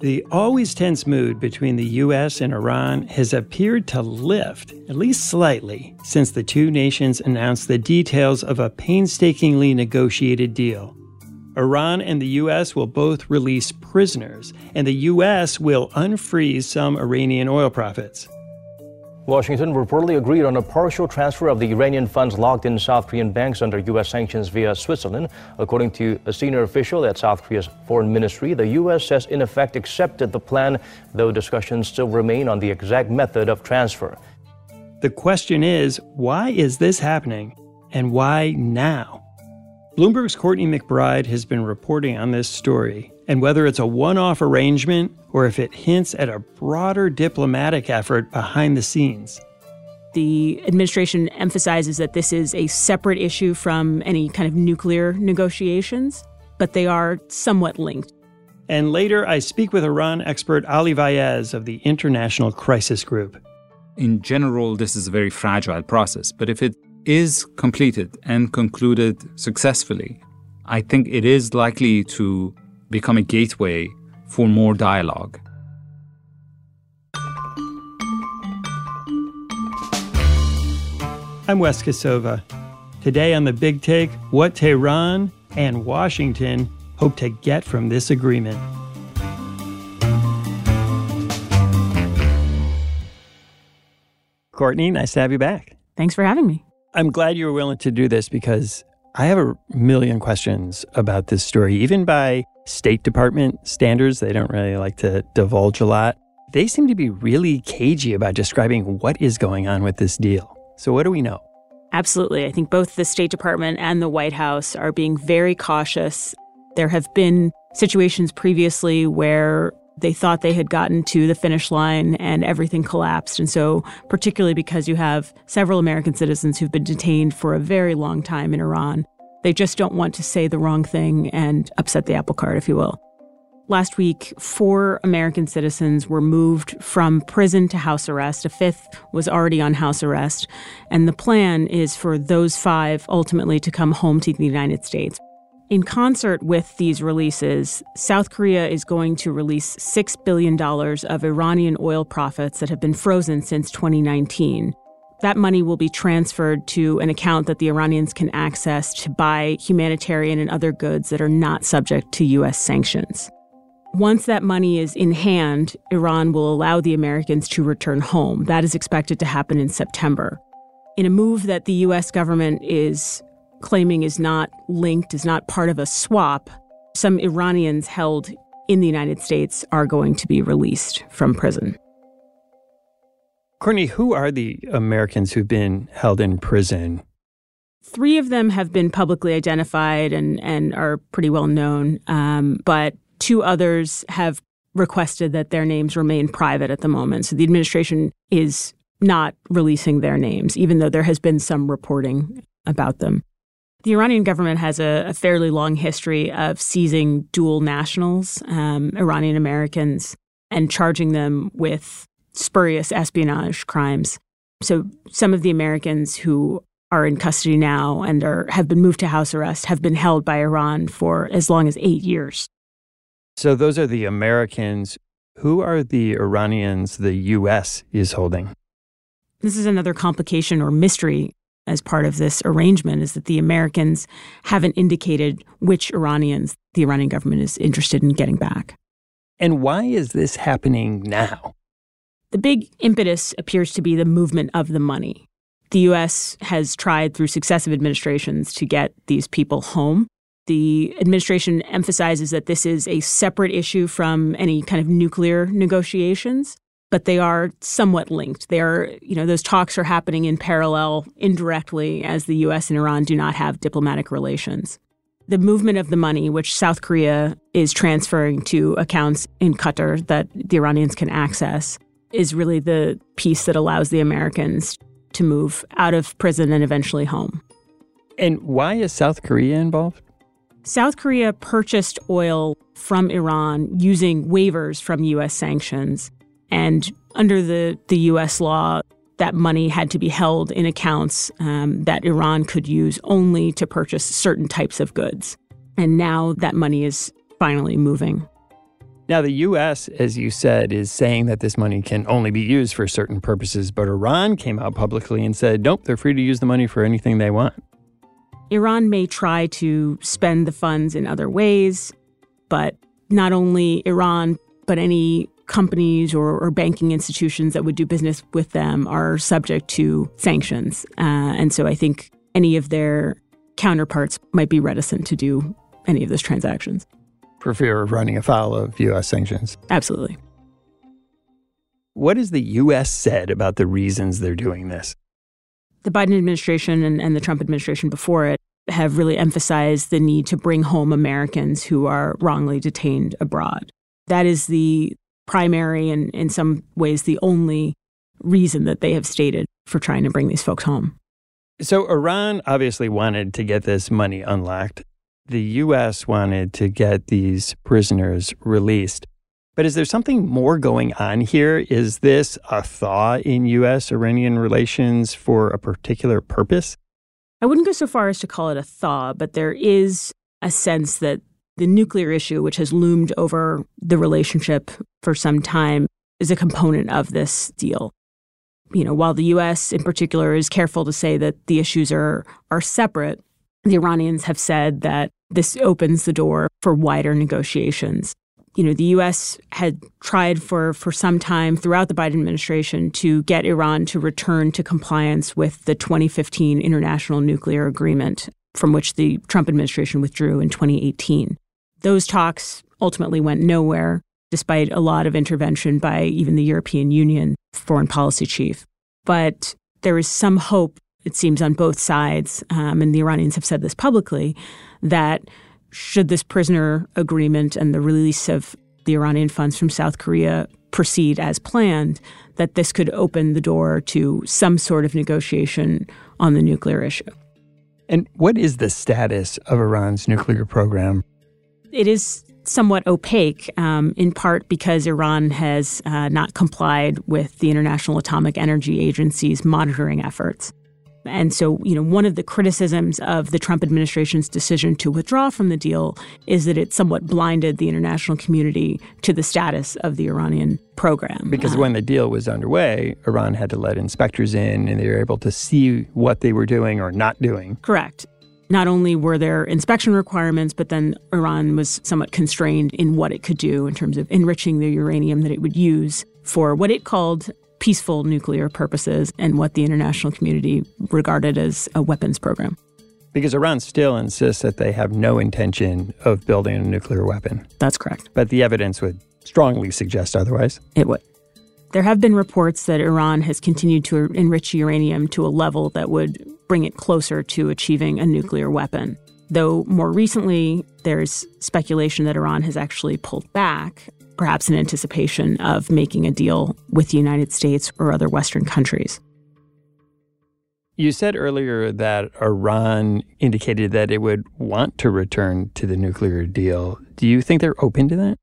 The always tense mood between the U.S. and Iran has appeared to lift, at least slightly, since the two nations announced the details of a painstakingly negotiated deal. Iran and the U.S. will both release prisoners, and the U.S. will unfreeze some Iranian oil profits. Washington reportedly agreed on a partial transfer of the Iranian funds locked in South Korean banks under U.S. sanctions via Switzerland. According to a senior official at South Korea's foreign ministry, the U.S. has in effect accepted the plan, though discussions still remain on the exact method of transfer. The question is why is this happening? And why now? Bloomberg's Courtney McBride has been reporting on this story and whether it's a one off arrangement or if it hints at a broader diplomatic effort behind the scenes. The administration emphasizes that this is a separate issue from any kind of nuclear negotiations, but they are somewhat linked. And later, I speak with Iran expert Ali Vaez of the International Crisis Group. In general, this is a very fragile process, but if it is completed and concluded successfully, I think it is likely to become a gateway for more dialogue. I'm Wes Kosova. Today on the Big Take, what Tehran and Washington hope to get from this agreement. Courtney, nice to have you back. Thanks for having me. I'm glad you were willing to do this because I have a million questions about this story, even by State Department standards. They don't really like to divulge a lot. They seem to be really cagey about describing what is going on with this deal. So, what do we know? Absolutely. I think both the State Department and the White House are being very cautious. There have been situations previously where they thought they had gotten to the finish line and everything collapsed. And so, particularly because you have several American citizens who've been detained for a very long time in Iran, they just don't want to say the wrong thing and upset the apple cart, if you will. Last week, four American citizens were moved from prison to house arrest. A fifth was already on house arrest. And the plan is for those five ultimately to come home to the United States. In concert with these releases, South Korea is going to release $6 billion of Iranian oil profits that have been frozen since 2019. That money will be transferred to an account that the Iranians can access to buy humanitarian and other goods that are not subject to U.S. sanctions. Once that money is in hand, Iran will allow the Americans to return home. That is expected to happen in September. In a move that the U.S. government is claiming is not linked, is not part of a swap, some Iranians held in the United States are going to be released from prison. Courtney, who are the Americans who've been held in prison? Three of them have been publicly identified and, and are pretty well known, um, but two others have requested that their names remain private at the moment. So the administration is not releasing their names, even though there has been some reporting about them. The Iranian government has a, a fairly long history of seizing dual nationals, um, Iranian Americans, and charging them with spurious espionage crimes. So some of the Americans who are in custody now and are have been moved to house arrest have been held by Iran for as long as eight years. So those are the Americans. Who are the Iranians the U.S. is holding? This is another complication or mystery as part of this arrangement is that the Americans haven't indicated which Iranians the Iranian government is interested in getting back. And why is this happening now? The big impetus appears to be the movement of the money. The U.S. has tried through successive administrations to get these people home. The administration emphasizes that this is a separate issue from any kind of nuclear negotiations but they are somewhat linked. They are, you know, those talks are happening in parallel indirectly as the US and Iran do not have diplomatic relations. the movement of the money, which South Korea is transferring to accounts in Qatar that the Iranians can access, is really the piece that allows the Americans to move out of prison and eventually home. And why is South Korea involved? South Korea purchased oil from Iran using waivers from U.S. sanctions. And under the, the U.S. law, that money had to be held in accounts um, that Iran could use only to purchase certain types of goods. And now that money is finally moving. Now, the U.S., as you said, is saying that this money can only be used for certain purposes, but Iran came out publicly and said, nope, they're free to use the money for anything they want. Iran may try to spend the funds in other ways, but not only Iran, but any companies or, or, banking institutions that would do business with them are subject to sanctions. Uh, and so I think any of their counterparts might be reticent to do any of those transactions. For fear of running afoul of U.S. sanctions. Absolutely. What has the U.S. said about the reasons they're doing this? The Biden administration and, and the Trump administration before it have really emphasized the need to bring home Americans who are wrongly detained abroad. That is the primary and, in some ways, the only reason that they have stated for trying to bring these folks home. So, Iran obviously wanted to get this money unlocked. The U.S. wanted to get these prisoners released. But is there something more going on here? Is this a thaw in U.S. Iranian relations for a particular purpose? I wouldn't go so far as to call it a thaw, but there is a sense that the nuclear issue, which has loomed over the relationship for some time, is a component of this deal. You know, while the U.S. in particular is careful to say that the issues are are separate, the Iranians have said that this opens the door for wider negotiations you know, the U.S. had tried for, for some time throughout the Biden administration to get Iran to return to compliance with the 2015 International Nuclear Agreement, from which the Trump administration withdrew in 2018. Those talks ultimately went nowhere, despite a lot of intervention by even the European Union foreign policy chief. But there is some hope, it seems, on both sides, um, and the Iranians have said this publicly, that should this prisoner agreement and the release of the Iranian funds from South Korea proceed as planned, that this could open the door to some sort of negotiation on the nuclear issue. And what is the status of Iran's nuclear program? It is somewhat opaque, um, in part because Iran has uh, not complied with the International Atomic Energy Agency's monitoring efforts. And so, you know, one of the criticisms of the Trump administration's decision to withdraw from the deal is that it somewhat blinded the international community to the status of the Iranian program. Because uh, when the deal was underway, Iran had to let inspectors in and they were able to see what they were doing or not doing. Correct. Not only were there inspection requirements, but then Iran was somewhat constrained in what it could do in terms of enriching the uranium that it would use for what it called peaceful nuclear purposes and what the international community regarded as a weapons program. Because Iran still insists that they have no intention of building a nuclear weapon. That's correct. But the evidence would strongly suggest otherwise. It would. There have been reports that Iran has continued to enrich uranium to a level that would bring it closer to achieving a nuclear weapon. Though more recently, there's speculation that Iran has actually pulled back perhaps in anticipation of making a deal with the United States or other Western countries. You said earlier that Iran indicated that it would want to return to the nuclear deal. Do you think they're open to that?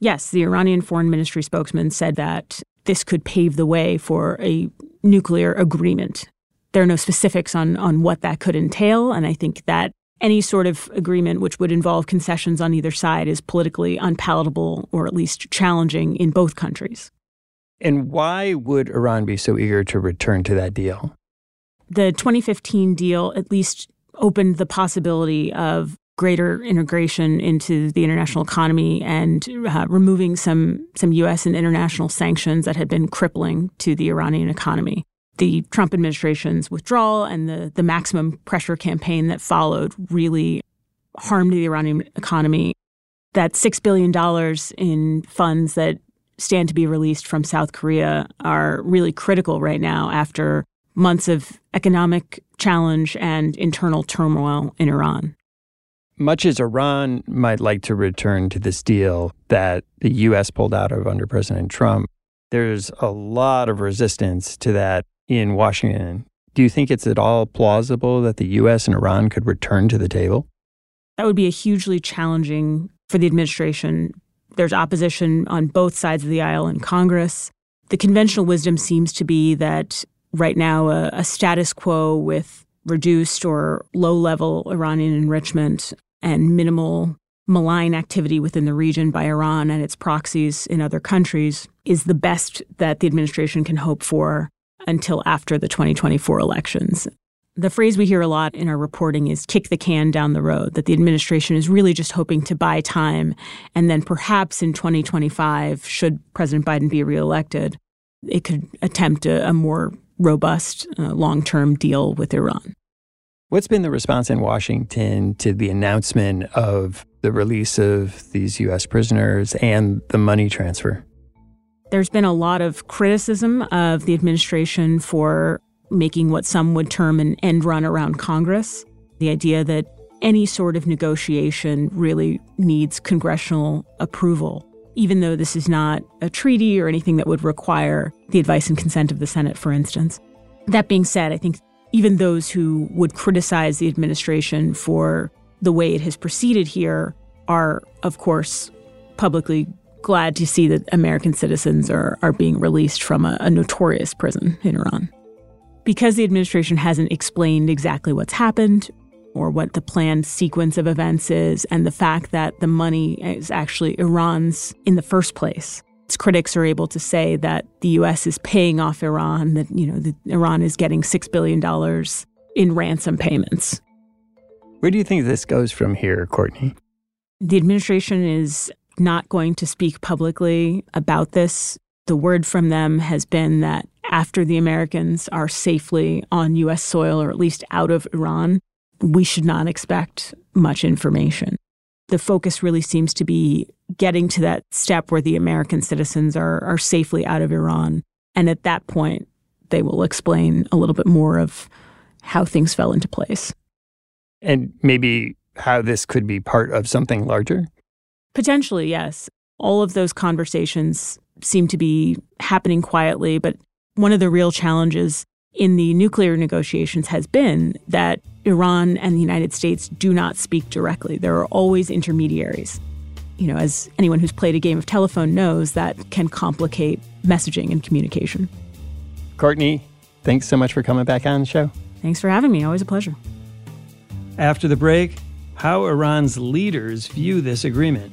Yes, the Iranian foreign ministry spokesman said that this could pave the way for a nuclear agreement. There are no specifics on, on what that could entail, and I think that any sort of agreement which would involve concessions on either side is politically unpalatable or at least challenging in both countries. And why would Iran be so eager to return to that deal? The 2015 deal at least opened the possibility of greater integration into the international economy and uh, removing some some US and international sanctions that had been crippling to the Iranian economy the Trump administration's withdrawal and the, the maximum pressure campaign that followed really harmed the Iranian economy. That $6 billion in funds that stand to be released from South Korea are really critical right now after months of economic challenge and internal turmoil in Iran. much as Iran might like to return to this deal that the U.S. pulled out of under President Trump, there's a lot of resistance to that in Washington. Do you think it's at all plausible that the U.S. and Iran could return to the table? That would be a hugely challenging for the administration. There's opposition on both sides of the aisle in Congress. The conventional wisdom seems to be that right now a, a status quo with reduced or low level Iranian enrichment and minimal malign activity within the region by Iran and its proxies in other countries is the best that the administration can hope for until after the 2024 elections. The phrase we hear a lot in our reporting is kick the can down the road, that the administration is really just hoping to buy time. And then perhaps in 2025, should President Biden be reelected, it could attempt a, a more robust uh, long term deal with Iran. What's been the response in Washington to the announcement of the release of these U.S. prisoners and the money transfer? There's been a lot of criticism of the administration for making what some would term an end run around Congress. The idea that any sort of negotiation really needs congressional approval, even though this is not a treaty or anything that would require the advice and consent of the Senate, for instance. That being said, I think even those who would criticize the administration for the way it has proceeded here are, of course, publicly glad to see that American citizens are, are being released from a, a notorious prison in Iran. Because the administration hasn't explained exactly what's happened or what the planned sequence of events is, and the fact that the money is actually Iran's in the first place. Its critics are able to say that the U.S. is paying off Iran, that you know that Iran is getting six billion dollars in ransom payments. Where do you think this goes from here, Courtney? The administration is not going to speak publicly about this. The word from them has been that after the Americans are safely on U.S. soil or at least out of Iran, we should not expect much information. The focus really seems to be getting to that step where the American citizens are, are safely out of Iran. And at that point, they will explain a little bit more of how things fell into place. And maybe how this could be part of something larger? Potentially, yes. All of those conversations seem to be happening quietly, but one of the real challenges in the nuclear negotiations has been that Iran and the United States do not speak directly. There are always intermediaries. You know, as anyone who's played a game of telephone knows, that can complicate messaging and communication. Courtney, thanks so much for coming back on the show. Thanks for having me. Always a pleasure. After the break, how Iran's leaders view this agreement.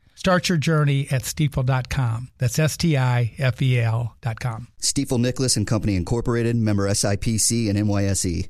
Start your journey at stifel.com. That's S T I F E L.com. Stifel Nicolaus and Company Incorporated, member SIPC and NYSE.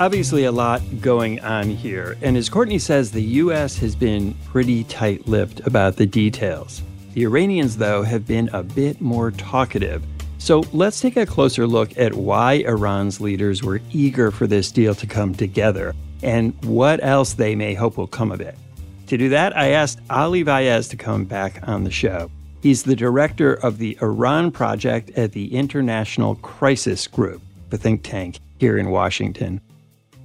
Obviously, a lot going on here. And as Courtney says, the U.S. has been pretty tight lipped about the details. The Iranians, though, have been a bit more talkative. So let's take a closer look at why Iran's leaders were eager for this deal to come together and what else they may hope will come of it. To do that, I asked Ali Vaez to come back on the show. He's the director of the Iran Project at the International Crisis Group, the think tank here in Washington.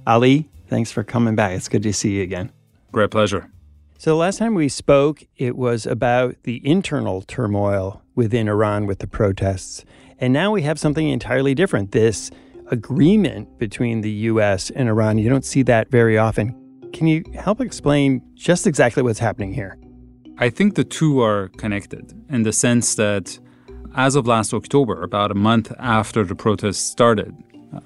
Ali, thanks for coming back. It's good to see you again. Great pleasure. So, the last time we spoke, it was about the internal turmoil within Iran with the protests. And now we have something entirely different this agreement between the U.S. and Iran. You don't see that very often. Can you help explain just exactly what's happening here? I think the two are connected in the sense that as of last October, about a month after the protests started,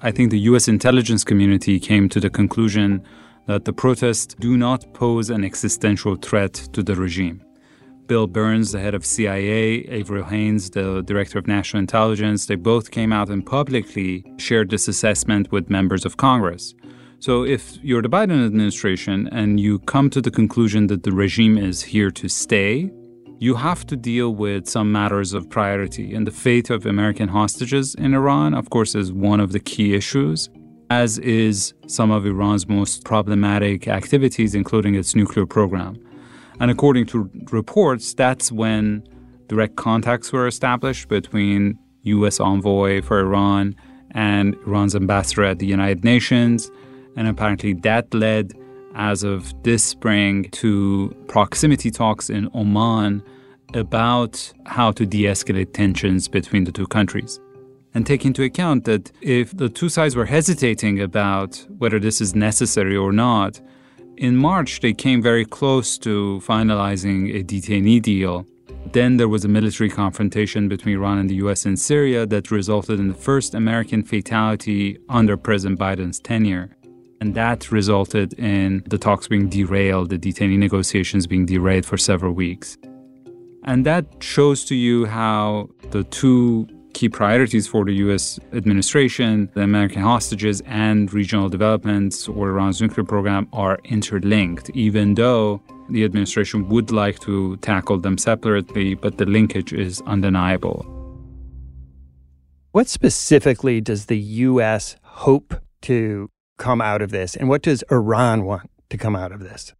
I think the U.S. intelligence community came to the conclusion that the protests do not pose an existential threat to the regime. Bill Burns, the head of CIA, Avril Haines, the director of national intelligence, they both came out and publicly shared this assessment with members of Congress. So if you're the Biden administration and you come to the conclusion that the regime is here to stay, you have to deal with some matters of priority. And the fate of American hostages in Iran, of course, is one of the key issues, as is some of Iran's most problematic activities, including its nuclear program. And according to reports, that's when direct contacts were established between U.S. envoy for Iran and Iran's ambassador at the United Nations. And apparently that led, as of this spring, to proximity talks in Oman about how to de escalate tensions between the two countries. And take into account that if the two sides were hesitating about whether this is necessary or not, in March, they came very close to finalizing a detainee deal. Then there was a military confrontation between Iran and the US in Syria that resulted in the first American fatality under President Biden's tenure. And that resulted in the talks being derailed, the detainee negotiations being derailed for several weeks. And that shows to you how the two key priorities for the U.S. administration, the American hostages, and regional developments or Iran's nuclear program are interlinked, even though the administration would like to tackle them separately, but the linkage is undeniable. What specifically does the U.S. hope to come out of this, and what does Iran want to come out of this?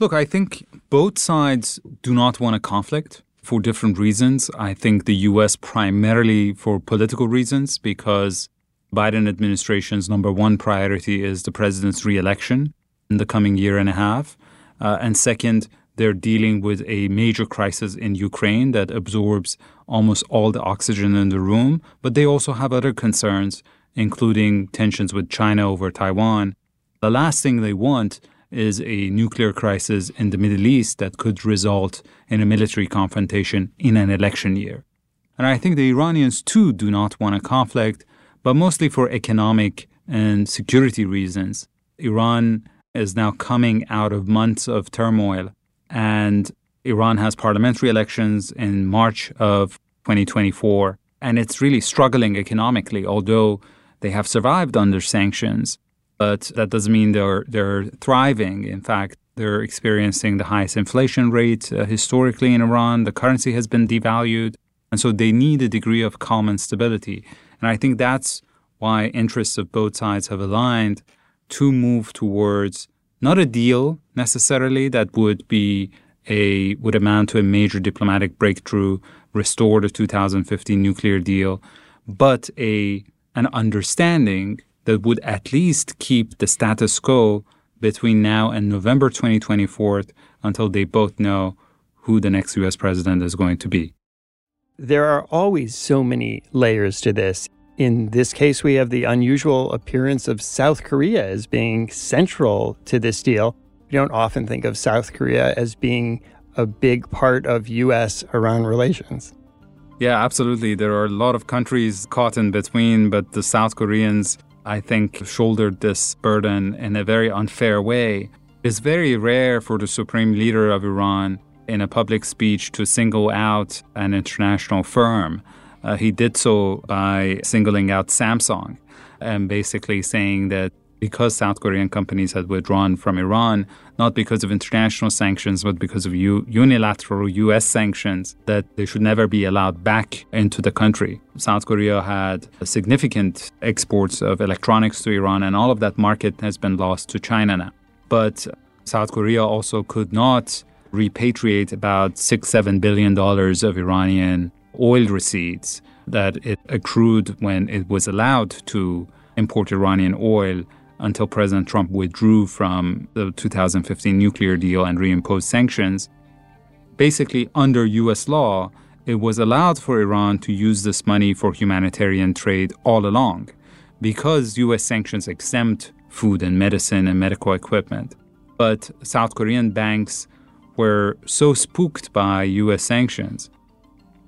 Look, I think both sides do not want a conflict for different reasons. I think the US primarily for political reasons because Biden administration's number one priority is the president's reelection in the coming year and a half. Uh, and second, they're dealing with a major crisis in Ukraine that absorbs almost all the oxygen in the room. But they also have other concerns, including tensions with China over Taiwan. The last thing they want is a nuclear crisis in the Middle East that could result in a military confrontation in an election year. And I think the Iranians too do not want a conflict, but mostly for economic and security reasons. Iran is now coming out of months of turmoil, and Iran has parliamentary elections in March of 2024, and it's really struggling economically, although they have survived under sanctions but that doesn't mean they're they're thriving. In fact, they're experiencing the highest inflation rate uh, historically in Iran. The currency has been devalued, and so they need a degree of calm and stability. And I think that's why interests of both sides have aligned to move towards not a deal necessarily that would be a would amount to a major diplomatic breakthrough, restore the 2015 nuclear deal, but a an understanding that would at least keep the status quo between now and November 2024 until they both know who the next US president is going to be. There are always so many layers to this. In this case, we have the unusual appearance of South Korea as being central to this deal. We don't often think of South Korea as being a big part of US Iran relations. Yeah, absolutely. There are a lot of countries caught in between, but the South Koreans I think, shouldered this burden in a very unfair way. It's very rare for the supreme leader of Iran in a public speech to single out an international firm. Uh, he did so by singling out Samsung and basically saying that because South Korean companies had withdrawn from Iran, not because of international sanctions, but because of u- unilateral U.S. sanctions, that they should never be allowed back into the country. South Korea had significant exports of electronics to Iran, and all of that market has been lost to China now. But South Korea also could not repatriate about six, seven billion dollars of Iranian oil receipts that it accrued when it was allowed to import Iranian oil until President Trump withdrew from the 2015 nuclear deal and reimposed sanctions. Basically, under US law, it was allowed for Iran to use this money for humanitarian trade all along because US sanctions exempt food and medicine and medical equipment. But South Korean banks were so spooked by US sanctions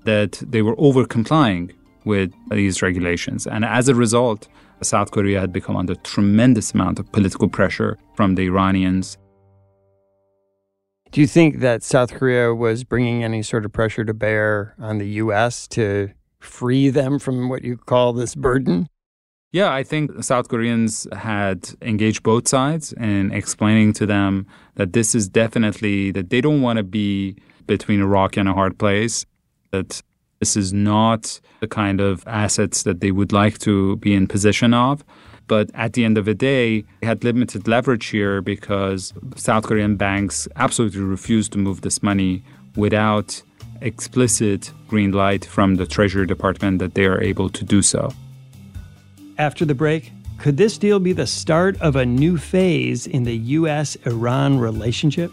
that they were over complying with these regulations. And as a result, South Korea had become under tremendous amount of political pressure from the Iranians. Do you think that South Korea was bringing any sort of pressure to bear on the U.S. to free them from what you call this burden? Yeah, I think South Koreans had engaged both sides in explaining to them that this is definitely that they don't want to be between a rock and a hard place, that this is not the kind of assets that they would like to be in possession of. But at the end of the day, they had limited leverage here because South Korean banks absolutely refused to move this money without explicit green light from the Treasury Department that they are able to do so. After the break, could this deal be the start of a new phase in the U.S. Iran relationship?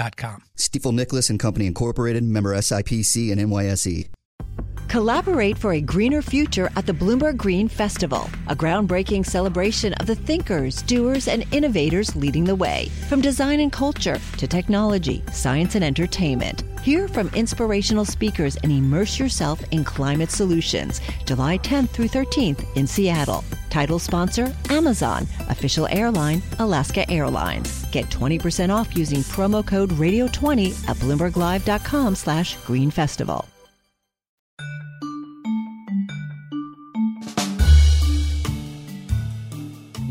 Stifel Stifel Nicolaus and Company Incorporated, member SIPC and NYSE. Collaborate for a greener future at the Bloomberg Green Festival, a groundbreaking celebration of the thinkers, doers, and innovators leading the way. From design and culture to technology, science, and entertainment. Hear from inspirational speakers and immerse yourself in climate solutions. July 10th through 13th in Seattle. Title sponsor Amazon. Official airline Alaska Airlines. Get 20% off using promo code radio20 at bloomberglive.com slash green festival.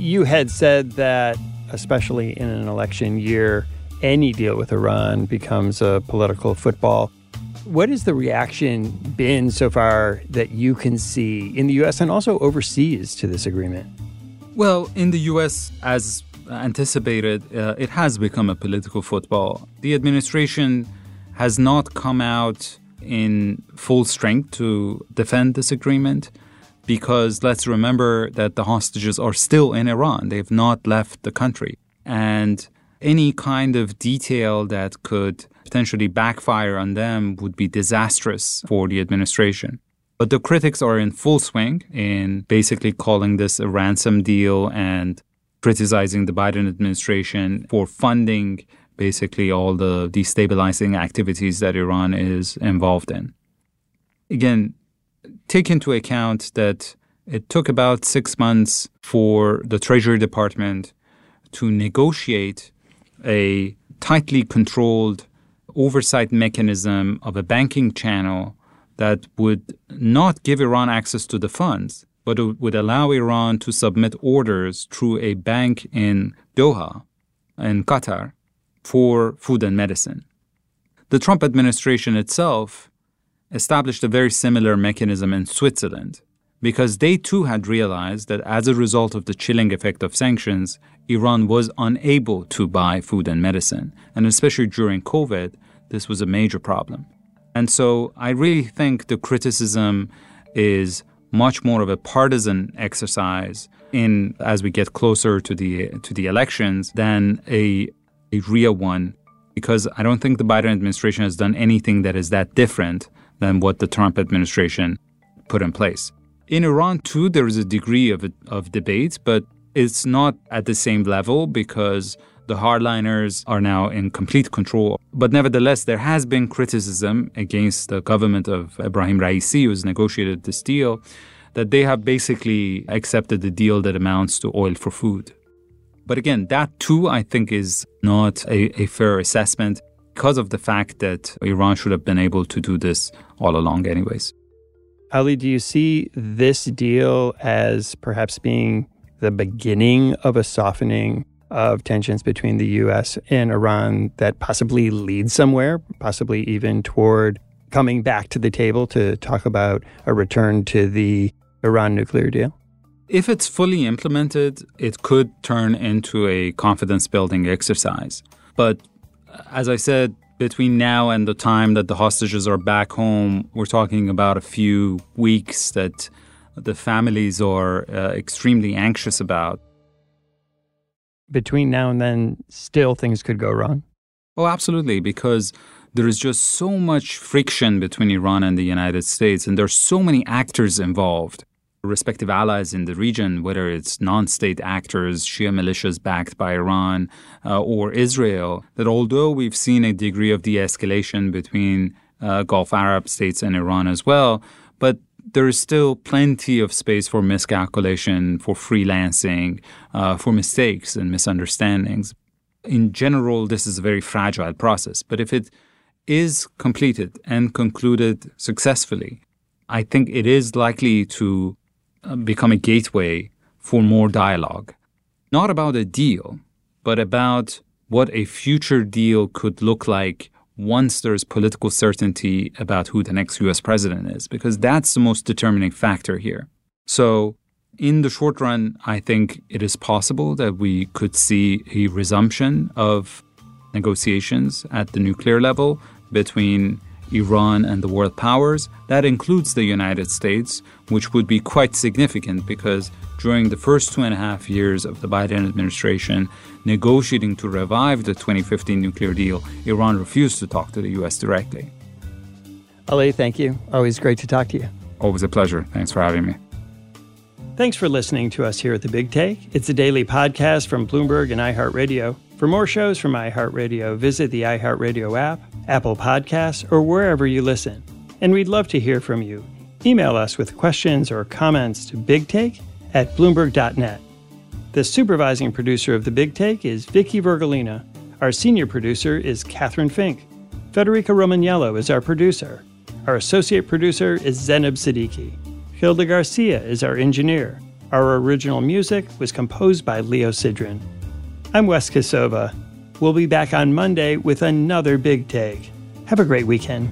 you had said that, especially in an election year, any deal with Iran becomes a political football. What has the reaction been so far that you can see in the U.S. and also overseas to this agreement? Well, in the U.S., as anticipated, uh, it has become a political football. The administration has not come out in full strength to defend this agreement because let's remember that the hostages are still in Iran. They've not left the country. And any kind of detail that could potentially backfire on them would be disastrous for the administration. But the critics are in full swing in basically calling this a ransom deal and criticizing the Biden administration for funding basically all the destabilizing activities that Iran is involved in. Again, take into account that it took about six months for the Treasury Department to negotiate a tightly controlled oversight mechanism of a banking channel that would not give Iran access to the funds, but it would allow Iran to submit orders through a bank in Doha, in Qatar, for food and medicine. The Trump administration itself established a very similar mechanism in Switzerland because they too had realized that as a result of the chilling effect of sanctions, Iran was unable to buy food and medicine. And especially during COVID, this was a major problem. And so I really think the criticism is much more of a partisan exercise in as we get closer to the to the elections than a a real one because I don't think the Biden administration has done anything that is that different than what the Trump administration put in place. In Iran, too, there is a degree of, of debate, but it's not at the same level because the hardliners are now in complete control. But nevertheless, there has been criticism against the government of Ebrahim Raisi, who has negotiated this deal, that they have basically accepted the deal that amounts to oil for food. But again, that too, I think, is not a, a fair assessment because of the fact that Iran should have been able to do this all along, anyways. Ali, do you see this deal as perhaps being the beginning of a softening of tensions between the U.S. and Iran that possibly leads somewhere, possibly even toward coming back to the table to talk about a return to the Iran nuclear deal? If it's fully implemented, it could turn into a confidence building exercise. But as I said, between now and the time that the hostages are back home, we're talking about a few weeks that the families are uh, extremely anxious about between now and then, still things could go wrong? Oh, absolutely, because there is just so much friction between Iran and the United States, and there are so many actors involved, respective allies in the region, whether it's non state actors, Shia militias backed by Iran, uh, or Israel, that although we've seen a degree of de escalation between uh, Gulf Arab states and Iran as well, but there is still plenty of space for miscalculation, for freelancing, uh, for mistakes and misunderstandings. In general, this is a very fragile process, but if it is completed and concluded successfully, I think it is likely to uh, become a gateway for more dialogue. Not about a deal, but about what a future deal could look like once there's political certainty about who the next US president is, because that's the most determining factor here. So, in the short run, I think it is possible that we could see a resumption of negotiations at the nuclear level between Iran and the world powers. That includes the United States, which would be quite significant because during the first two and a half years of the Biden administration negotiating to revive the 2015 nuclear deal, Iran refused to talk to the U.S. directly. Ali, thank you. Always great to talk to you. Always a pleasure. Thanks for having me. Thanks for listening to us here at The Big Take. It's a daily podcast from Bloomberg and iHeartRadio. For more shows from iHeartRadio, visit the iHeartRadio app, Apple Podcasts, or wherever you listen. And we'd love to hear from you. Email us with questions or comments to bigtake at Bloomberg.net. The supervising producer of The Big Take is Vicky Vergolina. Our senior producer is Catherine Fink. Federica Romaniello is our producer. Our associate producer is Zenab Siddiqui. Hilda Garcia is our engineer. Our original music was composed by Leo Sidran. I'm Wes Kosova. We'll be back on Monday with another Big Take. Have a great weekend.